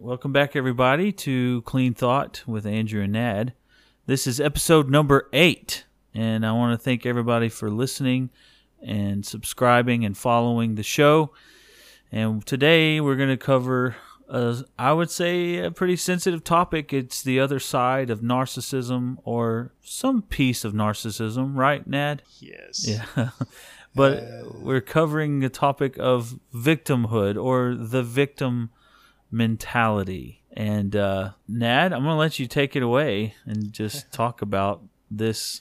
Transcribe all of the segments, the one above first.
Welcome back, everybody, to Clean Thought with Andrew and Nad. This is episode number eight, and I want to thank everybody for listening and subscribing and following the show. And today we're going to cover, a, I would say, a pretty sensitive topic. It's the other side of narcissism or some piece of narcissism, right, Nad? Yes. Yeah. but uh, we're covering the topic of victimhood or the victim mentality. And uh, Nad, I'm going to let you take it away and just talk about this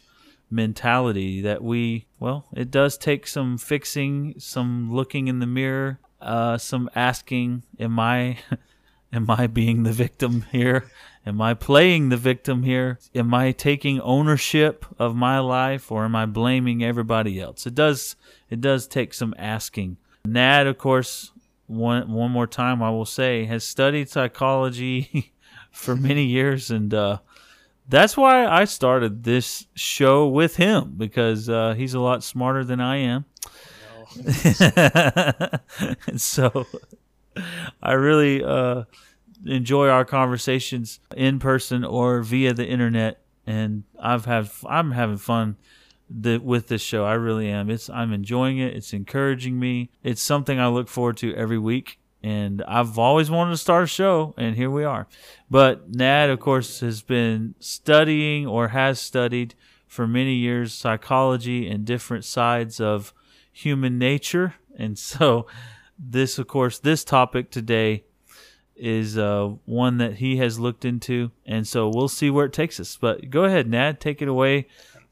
mentality that we, well, it does take some fixing, some looking in the mirror, uh, some asking, am I, am I being the victim here? Am I playing the victim here? Am I taking ownership of my life or am I blaming everybody else? It does, it does take some asking. Nad, of course, one one more time I will say has studied psychology for many years and uh, that's why I started this show with him because uh, he's a lot smarter than I am. and so I really uh, enjoy our conversations in person or via the internet and I've had I'm having fun the, with this show. I really am. It's I'm enjoying it. It's encouraging me. It's something I look forward to every week. And I've always wanted to start a show, and here we are. But Nad, of course, has been studying or has studied for many years psychology and different sides of human nature. And so, this, of course, this topic today is uh, one that he has looked into. And so, we'll see where it takes us. But go ahead, Nad, take it away.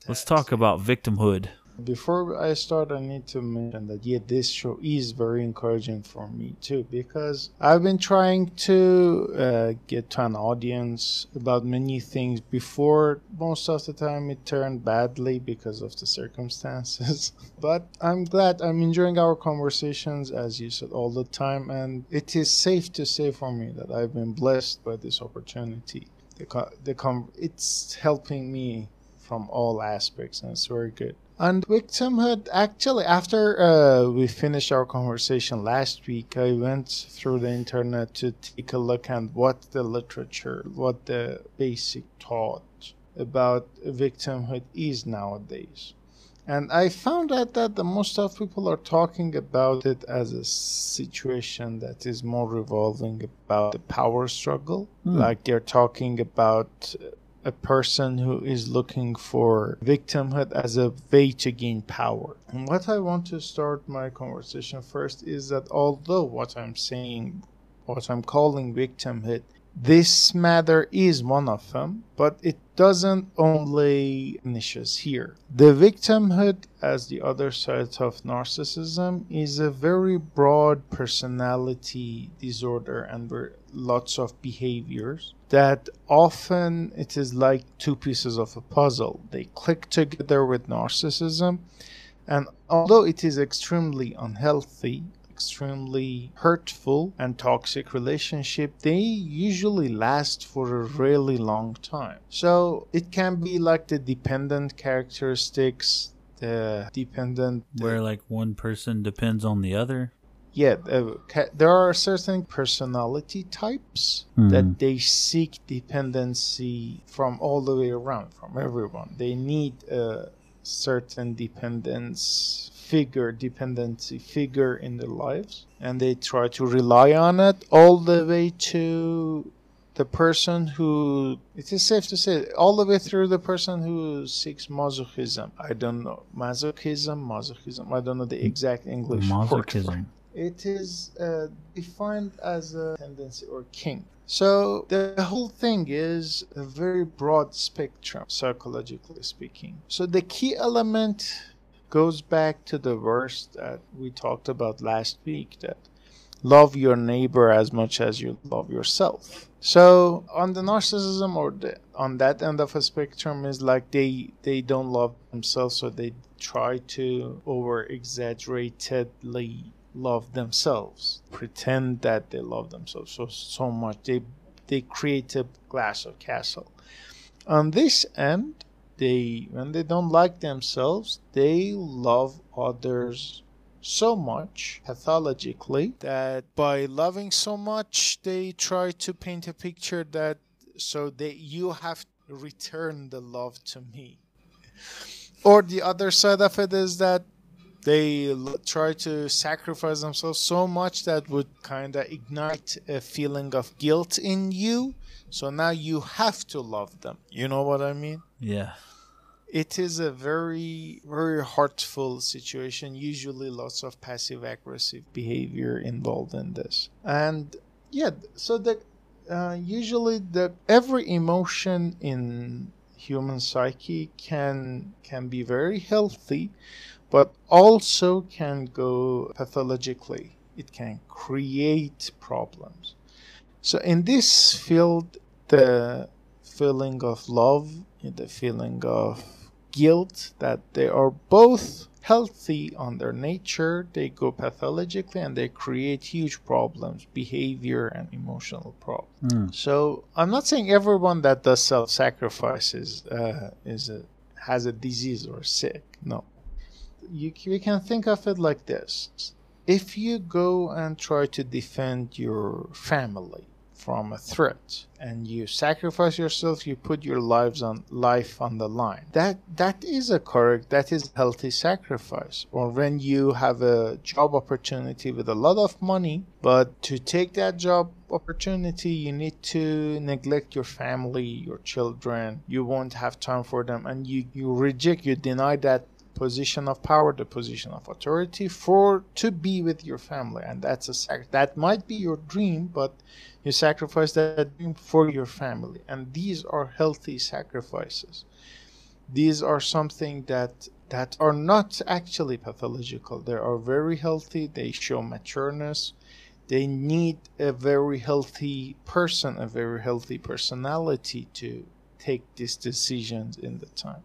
Let's talk about victimhood. Before I start, I need to mention that yeah, this show is very encouraging for me too because I've been trying to uh, get to an audience about many things before. Most of the time, it turned badly because of the circumstances. but I'm glad I'm enjoying our conversations, as you said, all the time, and it is safe to say for me that I've been blessed by this opportunity. The, the com- it's helping me from all aspects and it's very good. And victimhood actually after uh, we finished our conversation last week i went through the internet to take a look at what the literature what the basic thought about victimhood is nowadays. And i found out that the most of people are talking about it as a situation that is more revolving about the power struggle. Hmm. like they're talking about a person who is looking for victimhood as a way to gain power. And what I want to start my conversation first is that although what I'm saying, what I'm calling victimhood, this matter is one of them, but it doesn't only niches here. The victimhood, as the other side of narcissism, is a very broad personality disorder and lots of behaviors that often it is like two pieces of a puzzle. They click together with narcissism, and although it is extremely unhealthy, extremely hurtful and toxic relationship, they usually last for a really long time. So it can be like the dependent characteristics, the dependent Where like one person depends on the other. Yeah, uh, ca- there are certain personality types Mhm. that they seek dependency from all the way around, from everyone. They need a certain dependence figure, dependency figure in their lives, and they try to rely on it all the way to the person who it is safe to say all the way through the person who seeks masochism i don't know masochism masochism i don't know the exact english word for it. Masochism. It is uh, defined as a tendency or kink. So the whole thing is a very broad spectrum, psychologically speaking. So the key element goes back to the verse that we talked about last week that love your neighbor as much as you love yourself. So on the narcissism or the, on that end of a spectrum is like they they don't love themselves, so they try to over exaggeratedly love themselves, pretend that they love themselves so so much. They they create a glass of castle. On this end, they when they don't like themselves, they love others so much pathologically that by loving so much they try to paint a picture that so that you have to return the love to me. Or the other side of it is that they l- try to sacrifice themselves so much that would kind of ignite a feeling of guilt in you. So now you have to love them. You know what i mean? Yeah. it is a very very heartful situation. Usually lots of passive aggressive behavior involved in this. And yeah so the uh, usually the every emotion in human psyche can can be very healthy but also can go pathologically. It can create problems. So in this field the feeling of love the feeling of guilt that they are both healthy on their nature they go pathologically and they create huge problems behavior and emotional problems. Mm. so i'm not saying everyone that does self-sacrifice is, uh, is a, has a disease or sick no you, can think of it like this. If you go and try to defend your family from a threat and you sacrifice yourself you put your lives on life on the line that that is a correct that is healthy sacrifice. Or when you have a job opportunity with a lot of money but to take that job opportunity you need to neglect your family your children. You won't have time for them. And you you reject you deny that position of power the position of authority for to be with your family. And that's a sac- that might be your dream but you sacrifice that dream for your family. And these are healthy sacrifices. These are something that that are not actually pathological. They are very healthy. They show matureness. They need a very healthy person a very healthy personality to take these decisions in the time.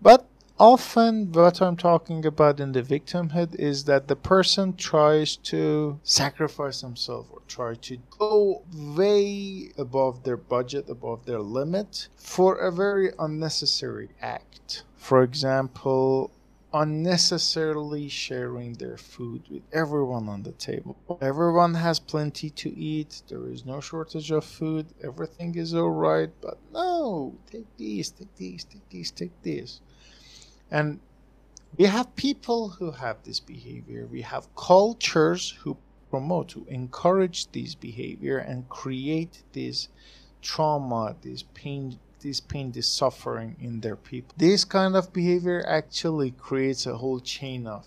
But often what i'm talking about in the victimhood is that the person tries to sacrifice themselves or try to go way above their budget above their limit for a very unnecessary act for example unnecessarily sharing their food with everyone on the table. Everyone has plenty to eat, there is no shortage of food, everything is alright, but no, take these, take these, take these, take this. And we have people who have this behavior, we have cultures who promote, who encourage this behavior and create this trauma, this pain this pain, this suffering in their people. This kind of behavior actually creates a whole chain of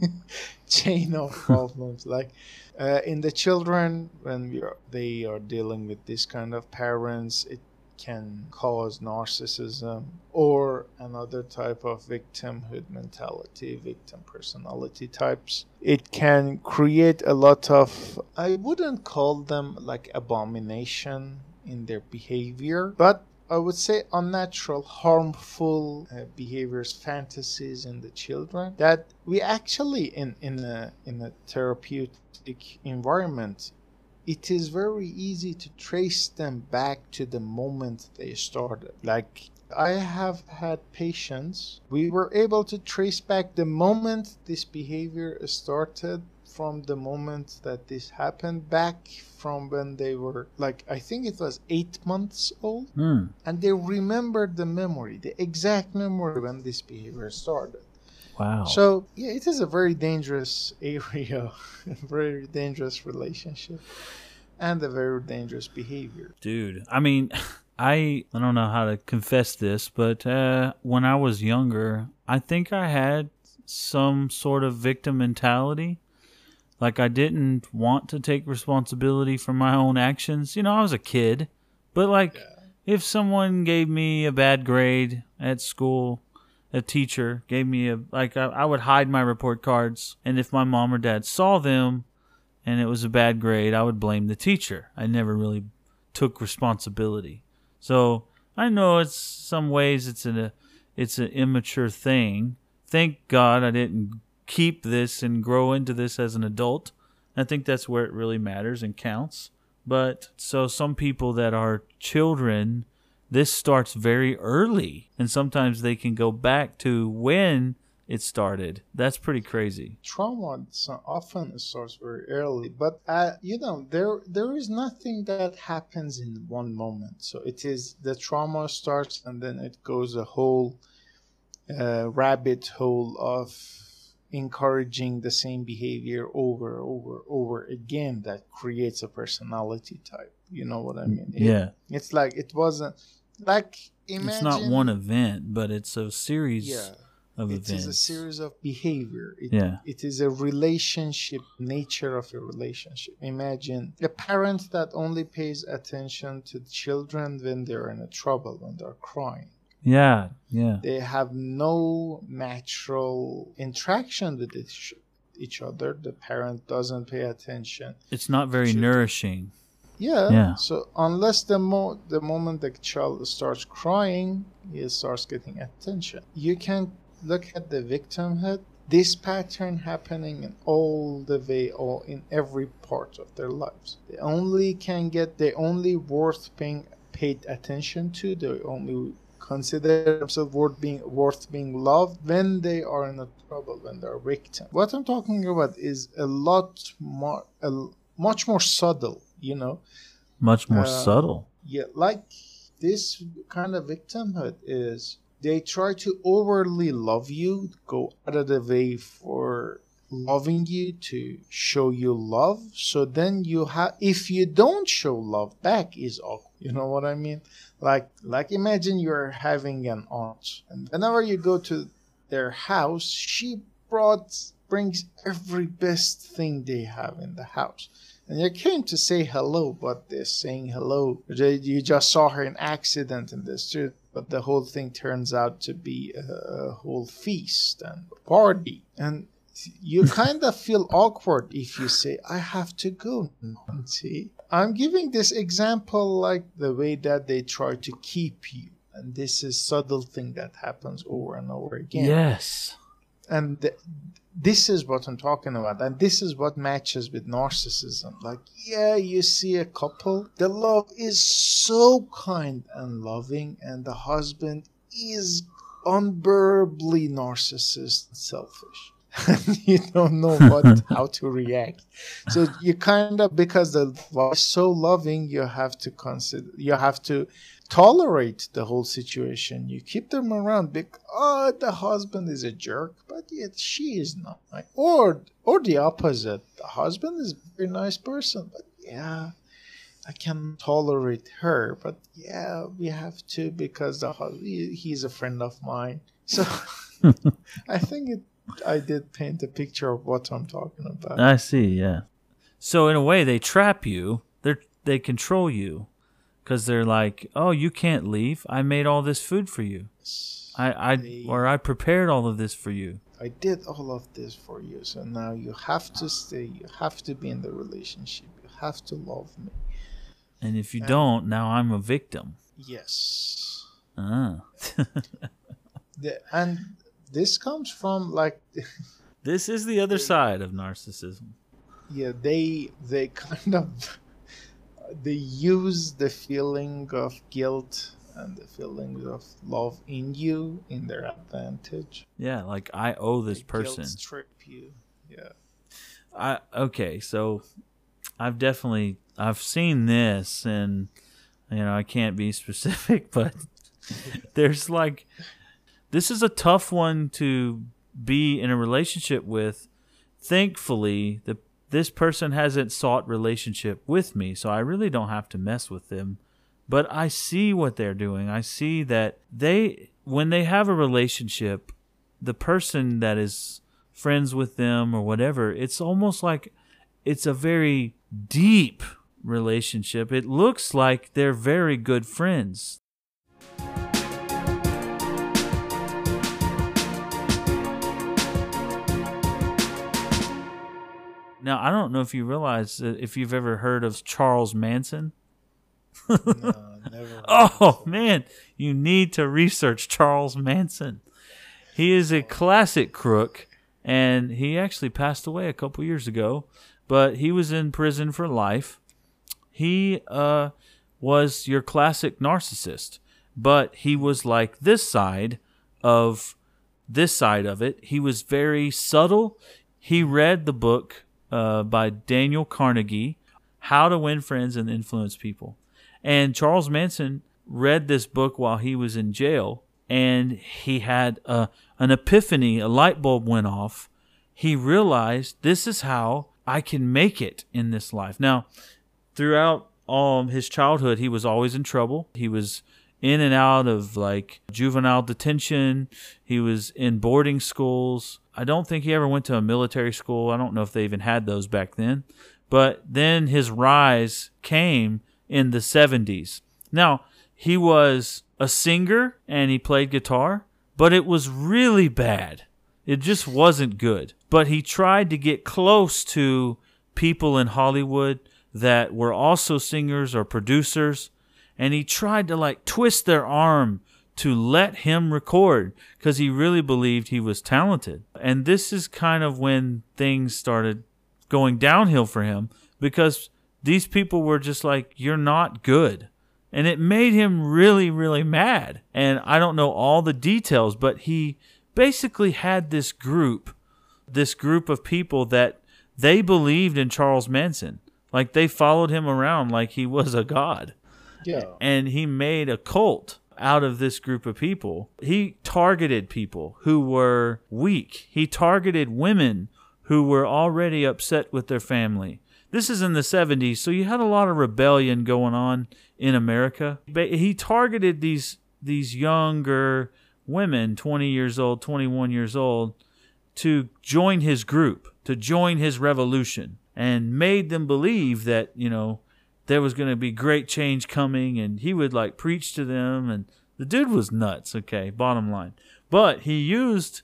chain of problems. like uh, in the children, when we are, they are dealing with this kind of parents, it can cause narcissism or another type of victimhood mentality, victim personality types. It can create a lot of, I wouldn't call them like abomination in their behavior, but I would say unnatural, harmful uh, behaviors, fantasies in the children that we actually in in a in a therapeutic environment it is very easy to trace them back to the moment they started. Like I have had patients, we were able to trace back the moment this behavior started from the moment that this happened back from when they were like I think it was 8 months old Hmm. and they remembered the memory, the exact memory when this behavior started. Wow. So yeah, it is a very dangerous area, a very dangerous relationship, and a very dangerous behavior. dude i mean i i don't know how to confess this but uh when i was younger i think i had some sort of victim mentality like i didn't want to take responsibility for my own actions you know i was a kid but like if someone gave me a bad grade at school a teacher gave me a like I, I would hide my report cards and if my mom or dad saw them and it was a bad grade i would blame the teacher i never really took responsibility. So I know it's some ways it's an it's an immature thing. Thank God I didn't keep this and grow into this as an adult. I think that's where it really matters and counts. But so some people that are children, this starts very early, and sometimes they can go back to when it started. That's pretty crazy. trauma often starts very early but uh, you know there there is nothing that happens in one moment so it is the trauma starts and then it goes a whole uh, rabbit hole of encouraging the same behavior over over over again that creates a personality type you know what i mean It- Yeah. it's like it wasn't like imagine It's not one event, but it's a series yeah of it events. is a series of behavior. It, Yeah. it is a relationship, nature of a relationship. Imagine a parent that only pays attention to children when they're in a trouble, when they're crying. Yeah, yeah. They have no natural interaction with each, each other. The parent doesn't pay attention. It's not very nourishing. Yeah. Yeah. So unless the mo the moment the child starts crying, he starts getting attention. You can look at the victimhood. This pattern happening in all the way, all in every part of their lives. They only can get. They only worth paying paid attention to. They only consider themselves worth being worth being loved when they are in a trouble, when they're victim. What I'm talking about is a lot more, a, much more subtle. You know, Much more Uh, subtle. yeah, like this kind of victimhood is they try to overly love you, go out of the way for loving you to show you love. So then you have, if you don't show love back, is awkward. You know what I mean? Like, like imagine you're having an aunt, and whenever you go to their house, she brought brings every best thing they have in the house. And you came to say hello, but they're saying hello. You just saw her in accident in the street, but the whole thing turns out to be a, whole feast and party. And you kind of feel awkward if you say, I have to go. now." See? I'm giving this example like the way that they try to keep you. And this is subtle thing that happens over and over again Yes. And th- this is what I'm talking about, and this is what matches with narcissism. Like, yeah, you see a couple, the love is so kind and loving, and the husband is unbearably narcissist and selfish. And you don't know what how to react. So you kind of because the love is so loving, you have to consider you have to tolerate the whole situation. You keep them around because oh, the husband is a jerk, but yet she is not. Or or the opposite. The husband is a very nice person, but yeah, I can tolerate her, but yeah, we have to because the hus- he, he's a friend of mine. So I think it. I did paint a picture of what I'm talking about. I see. Yeah. So in a way, they trap you. They they control you, because they're like, "Oh, you can't leave. I made all this food for you. I I They- or I prepared all of this for you." I did all of this for you, so now you have to stay. You have to be in the relationship. You have to love me. And if you Yeah. don't, now I'm a victim. Yes. Ah. The, and this comes from like, this is the other side of narcissism. yeah, they they kind of they use the feeling of guilt and the feeling of love in you in their advantage. Yeah, like I owe this They person. guilt trip you. Yeah. I okay, so I've definitely I've seen this and you know, I can't be specific, but there's like this is a tough one to be in a relationship with. Thankfully, the this person hasn't sought relationship with me, so I really don't have to mess with them. But I see what they're doing. I see that they when they have a relationship, the person that is friends with them or whatever, it's almost like it's a very deep relationship. It looks like they're very good friends. Now, I don't know if you realize that if you've ever heard of Charles Manson. No, never. Oh man, you need to research Charles Manson. He is a classic crook, and he actually passed away a couple years ago. But he was in prison for life. He uh, was your classic narcissist, but he was like this side of this side of it. He was very subtle. He read the book uh, by Daniel Carnegie, How to Win Friends and Influence People. And Charles Manson read this book while he was in jail, and he had a, an epiphany, a light bulb went off. He realized this is how I can make it in this life. Now, throughout all his childhood, he was always in trouble. He was in and out of like juvenile detention. He was in boarding schools. I don't think he ever went to a military school. I don't know if they even had those back then. But then his rise came in the 70s. Now, he was a singer and he played guitar, but it was really bad. It just wasn't good. But he tried to get close to people in Hollywood that were also singers or producers and he tried to like twist their arm to let him record because he really believed he was talented. And this is kind of when things started going downhill for him because these people were just like, You're not good. And it made him really, really mad. And I don't know all the details, but he basically had this group, this group of people that they believed in Charles Manson. Like they followed him around like he was a god. Yeah. And he made a cult out of this group of people. He targeted people who were weak. He targeted women who were already upset with their family. This is in the 70s, so you had a lot of rebellion going on in America. But he targeted these these younger women, 20 years old, 21 years old, to join his group, to join his revolution, and made them believe that, you know, there was going to be great change coming and he would like preach to them and the dude was nuts okay bottom line. But he used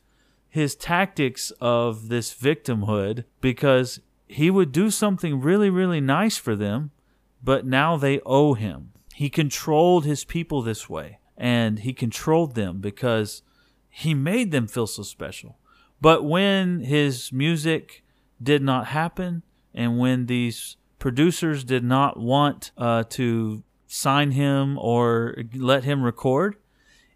his tactics of this victimhood because he would do something really really nice for them but now they owe him. He controlled his people this way and he controlled them because he made them feel so special. But when his music did not happen and when these producers did not want uh, to sign him or let him record,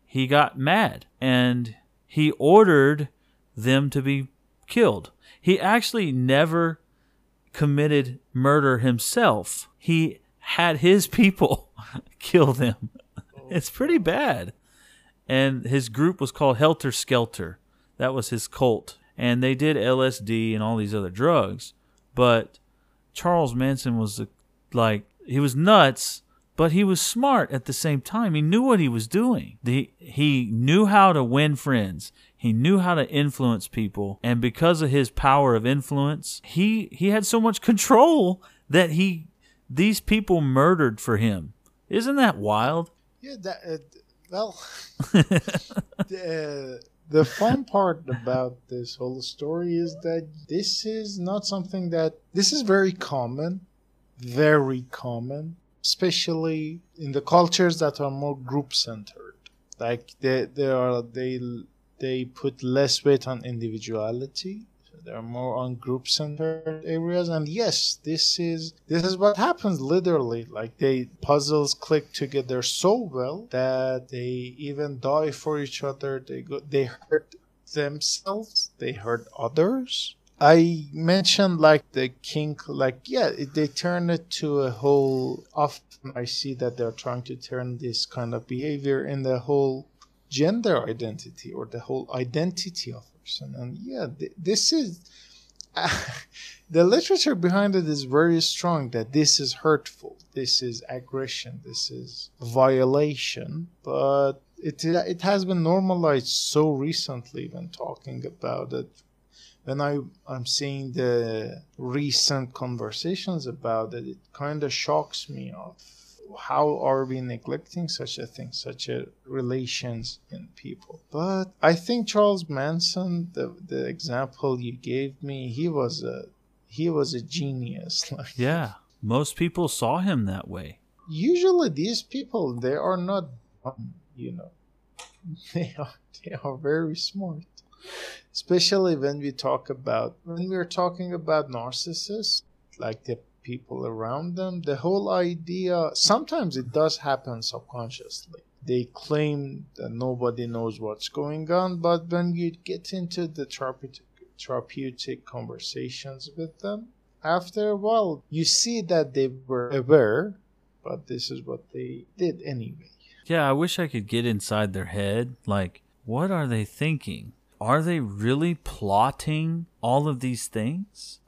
he got mad and he ordered them to be killed. He actually never committed murder himself. He had his people kill them. It's pretty bad. And his group was called Helter Skelter. That was his cult. And they did LSD and all these other drugs. But Charles Manson was like he was nuts, but he was smart at the same time. He knew what he was doing. The, he knew how to win friends. He knew how to influence people, and because of his power of influence, he he had so much control that he these people murdered for him. Isn't that wild? Yeah, that uh, well, the, the fun part about this whole story is that this is not something that this is very common, very common, especially in the cultures that are more group centered. Like they they are they they put less weight on individuality they're more on group centered areas and yes this is this is what happens literally. Like they puzzles click together so well that they even die for each other. They go they hurt themselves. They hurt others. I mentioned like the kink, like yeah, they turn it to a whole. Often I see that they're trying to turn this kind of behavior in the whole gender identity or the whole identity of person. And yeah, th- this is uh, the literature behind it is very strong that this is hurtful, this is aggression, this is violation, but it it has been normalized so recently when talking about it. When I I'm seeing the recent conversations about it, it kind of shocks me of how are we neglecting such a thing, such a relations in people? But I think Charles Manson, the the example you gave me, he was a he was a genius. Like yeah, most people saw him that way. Usually, these people they are not, dumb, you know, they are they are very smart. Especially when we talk about when we're talking about narcissists, like the people around them. The whole idea, sometimes it does happen subconsciously. they claim that nobody knows what's going on, but when you get into the therapeutic, therapeutic conversations with them, after a while, you see that they were aware, but this is what they did anyway. Yeah, I wish I could get inside their head. Like, what are they thinking? Are they really plotting all of these things?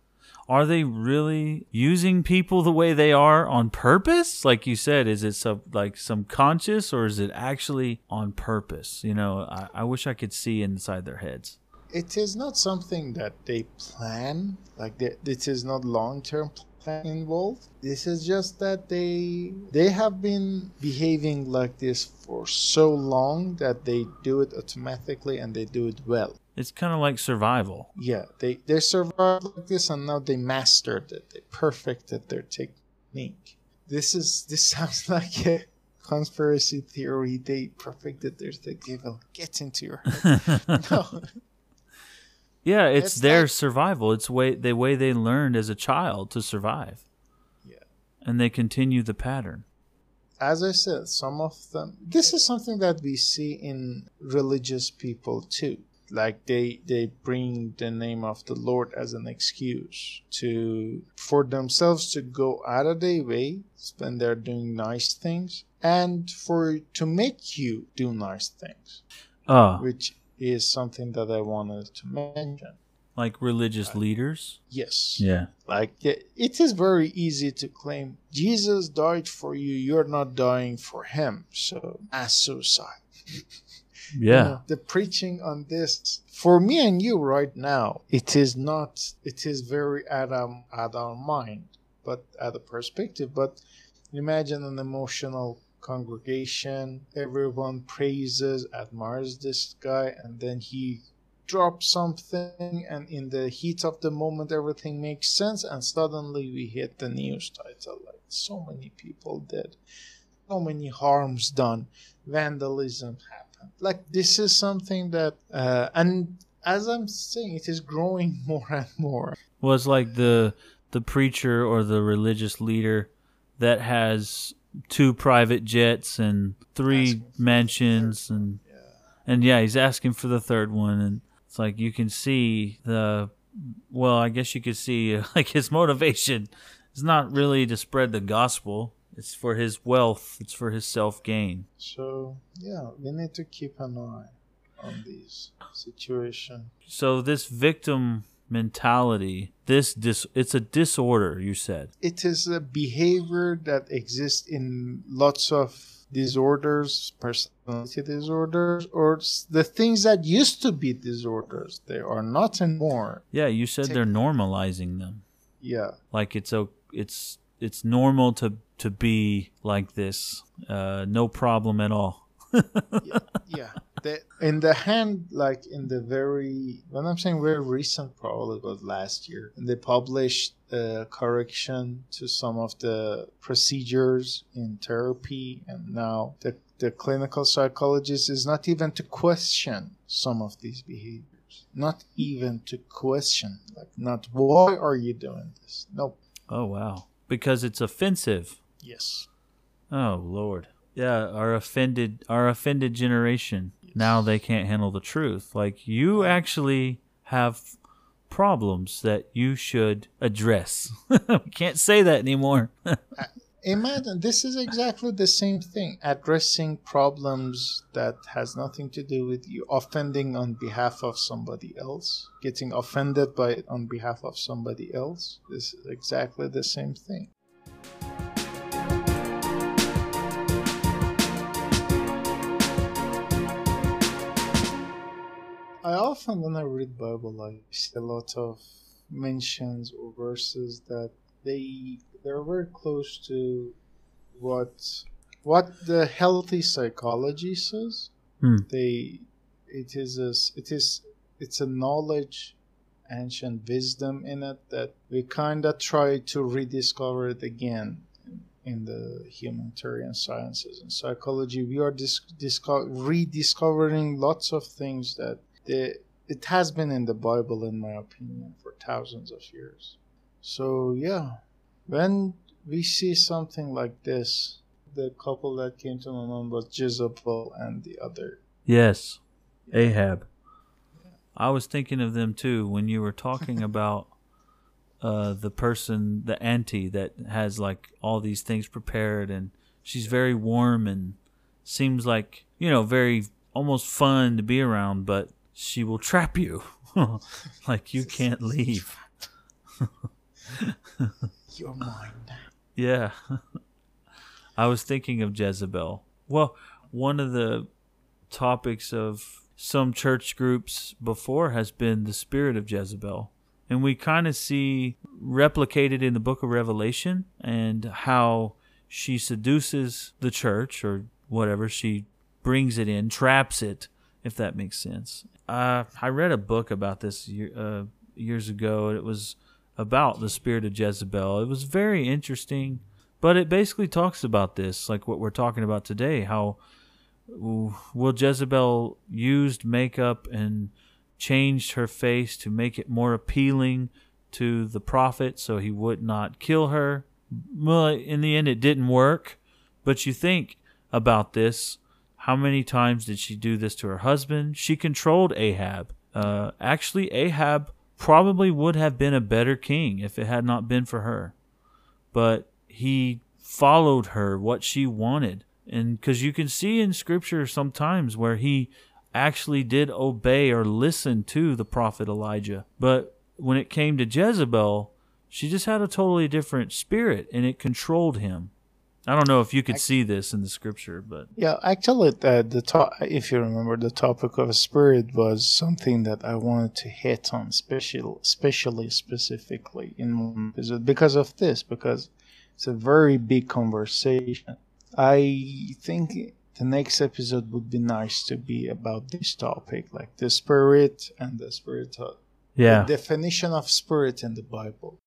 Are they really using people the way they are on purpose? Like you said, is it some like some conscious or is it actually on purpose? You know, I, I wish I could see inside their heads. It is not something that they plan. Like they, this is not long term plan involved. This is just that they they have been behaving like this for so long that they do it automatically and they do it well. It's kind of like survival. Yeah, they they survived like this and now they mastered it. They perfected their technique. This is this sounds like a conspiracy theory. They perfected their technique. Will get into your head. no. Yeah, it's, It's their like- survival. It's way the way they learned as a child to survive, Yeah. and they continue the pattern. As I said, some of them. This is something that we see in religious people too. Like they they bring the name of the Lord as an excuse to for themselves to go out of their way when they're doing nice things and for to make you do nice things, Oh, which is something that I wanted to mention. like religious leaders. Yes. Yeah. Like it it is very easy to claim Jesus died for you, you're not dying for him. So as suicide. You Yeah. know, the preaching on this for me and you right now, it is not it is very at our at our mind, but at a perspective. But imagine an emotional congregation, everyone praises, admires this guy, and then he drops something and in the heat of the moment everything makes sense and suddenly we hit the news title like so many people dead so many harms done vandalism happened like this is something that uh, and as i'm saying it is growing more and more. Was like the the preacher or the religious leader that has two private jets and three Asking for the mansions and and yeah he's asking for the third one and it's like you can see the well i guess you could see like his motivation. Is not really to spread the gospel it's for his wealth it's for his self-gain so yeah we need to keep an eye on these situation so this victim mentality this dis it's a disorder you said it is a behavior that exists in lots of disorders, personality disorders, or the things that used to be disorders. They are not anymore. yeah you said they're normalizing them Yeah. like it's o it's it's normal to to be like this uh no problem at all yeah, yeah. The, in the hand, like in the very, when I'm saying very recent, probably was last year, they published a correction to some of the procedures in therapy, and now the the clinical psychologist is not even to question some of these behaviors, not even to question, like not why are you doing this? Nope. oh wow because it's offensive. Yes. oh lord. Yeah our offended our offended generation. Now they can't handle the truth. Like you actually have problems that you should address. We can't say that anymore Imagine this is exactly the same thing. Addressing problems that has nothing to do with you, offending on behalf of somebody else, getting offended by it on behalf of somebody else. This is exactly the same thing. I often, when I read Bible, I see a lot of mentions or verses that they they're very close to what what the healthy psychology says. Hmm. They it is a it is it's a knowledge, ancient wisdom in it that we kind of try to rediscover it again in the humanitarian sciences and psychology. We are dis- disco- rediscovering lots of things that the it has been in the Bible, in my opinion, for thousands of years. So yeah, when we see something like this, the couple that came to my mind was Jezebel and the other. Yes, Ahab. I was thinking of them too when you were talking about uh, the person, the auntie that has like all these things prepared, and she's very warm and seems like you know very almost fun to be around, but she will trap you, like you can't leave. You're mine. Yeah. I was thinking of Jezebel. Well, one of the topics of some church groups before has been the spirit of Jezebel. And we kind of see replicated in the book of Revelation and how she seduces the church or whatever. She brings it in, traps it, if that makes sense. Uh, I read a book about this year, uh, years ago. It was about the spirit of Jezebel. It was very interesting, but it basically talks about this, like what we're talking about today. How will Jezebel used makeup and changed her face to make it more appealing to the prophet, so he would not kill her. Well, in the end, it didn't work. But you think about this. How many times did she do this to her husband? She controlled Ahab. Uh, actually, Ahab probably would have been a better king if it had not been for her. But he followed her, what she wanted. And because you can see in scripture sometimes where he actually did obey or listen to the prophet Elijah. But when it came to Jezebel, she just had a totally different spirit and it controlled him. I don't know if you could see this in the scripture, but yeah, actually, uh, the to- if you remember, the topic of spirit was something that I wanted to hit on, special, especially specifically in one episode because of this, because it's a very big conversation. I think the next episode would be nice to be about this topic, like the spirit and the spirit. Yeah. The definition of spirit in the Bible.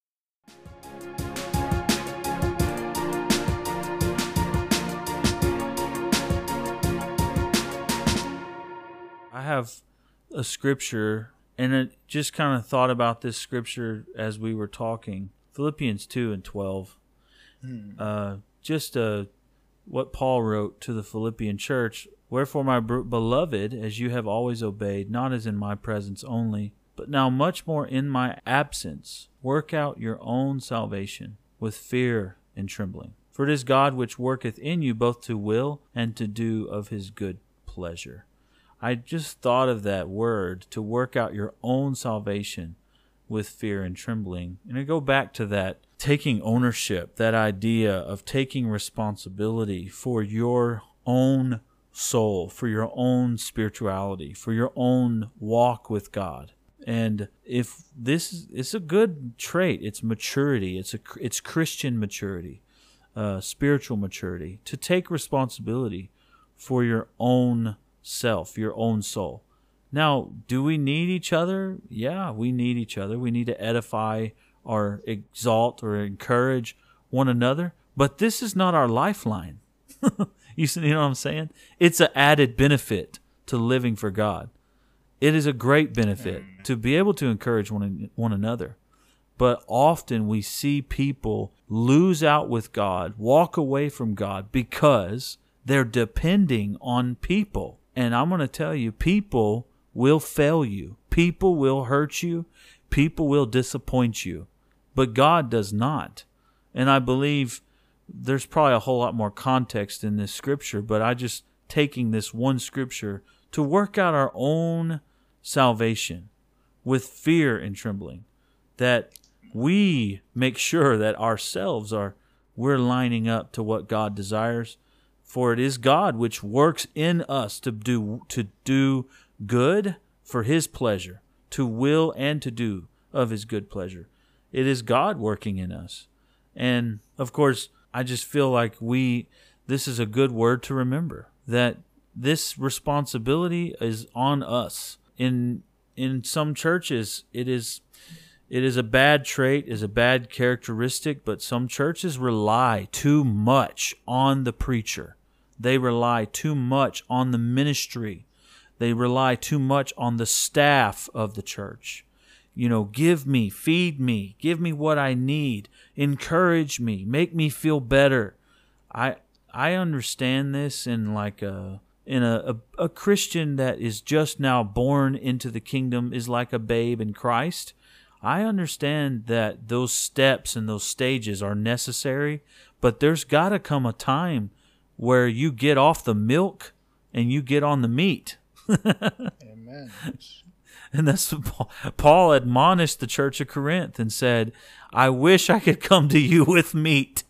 Have a scripture, and it just kind of thought about this scripture as we were talking. Philippians 2 and 12. Hmm. Uh, just uh, what Paul wrote to the Philippian church Wherefore, my beloved, as you have always obeyed, not as in my presence only, but now much more in my absence, work out your own salvation with fear and trembling. For it is God which worketh in you both to will and to do of his good pleasure. I just thought of that word to work out your own salvation with fear and trembling. And I go back to that taking ownership, that idea of taking responsibility for your own soul, for your own spirituality, for your own walk with God. And if this is a good trait, it's maturity, it's a it's Christian maturity, uh, spiritual maturity to take responsibility for your own self, your own soul. Now, do we need each other? Yeah, we need each other. We need to edify or exalt or encourage one another. But this is not our lifeline. you see, you know what I'm saying? It's an added benefit to living for God. It is a great benefit to be able to encourage one, one another. But often we see people lose out with God, walk away from God because they're depending on people. And I'm going to tell you, people will fail you, people will hurt you, people will disappoint you, but God does not. And I believe there's probably a whole lot more context in this scripture, but I just taking this one scripture to work out our own salvation with fear and trembling, that we make sure that ourselves are we're lining up to what God desires for it is God which works in us to do to do good for his pleasure, to will and to do of his good pleasure. It is God working in us. And of course, I just feel like we this is a good word to remember that this responsibility is on us. In in some churches it is it is a bad trait, is a bad characteristic, but some churches rely too much on the preacher. They rely too much on the ministry. They rely too much on the staff of the church. You know, give me, feed me, give me what I need, encourage me, make me feel better. I I understand this in like a in a, a, a Christian that is just now born into the kingdom is like a babe in Christ. I understand that those steps and those stages are necessary, but there's got to come a time where you get off the milk and you get on the meat. Amen. And that's what Paul, Paul admonished the church of Corinth and said, I wish I could come to you with meat,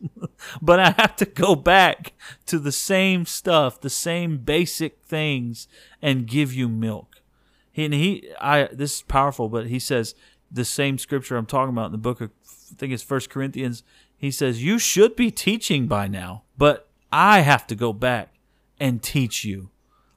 but I have to go back to the same stuff, the same basic things, and give you milk. He, and he, I, this is powerful, but he says the same scripture I'm talking about in the book of, I think it's First Corinthians. He says, You should be teaching by now, but I have to go back and teach you.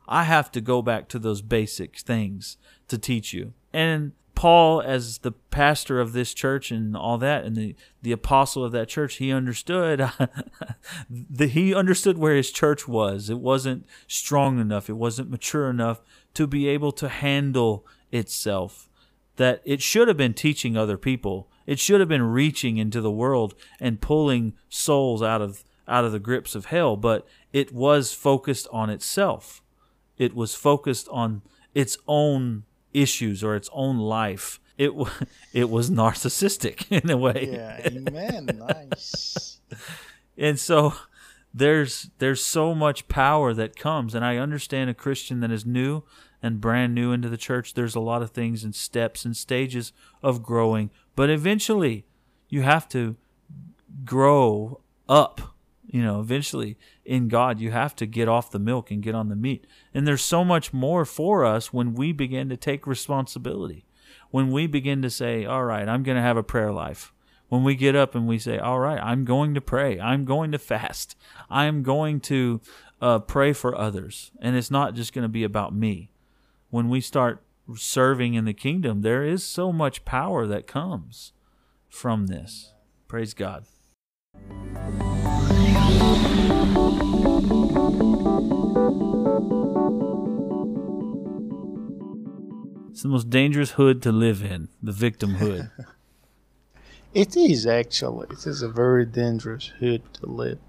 I have to go back to those basic things to teach you. And Paul, as the pastor of this church and all that, and the, the apostle of that church, he understood the, he understood where his church was. It wasn't strong enough. It wasn't mature enough to be able to handle itself. That it should have been teaching other people. It should have been reaching into the world and pulling souls out of out of the grips of hell, but it was focused on itself. It was focused on its own issues or its own life. It it was narcissistic in a way. Yeah, amen. nice. And so there's there's so much power that comes. And I understand a Christian that is new and brand new into the church there's a lot of things and steps and stages of growing. But eventually you have to grow up you know eventually in God you have to get off the milk and get on the meat. And there's so much more for us when we begin to take responsibility. When we begin to say all right I'm going to have a prayer life when we get up and we say, All right, I'm going to pray, I'm going to fast, I'm going to uh, pray for others. And it's not just going to be about me. When we start serving in the kingdom, there is so much power that comes from this. Praise God. It's the most dangerous hood to live in, the victim hood. It is actually. It is a very dangerous hood to live.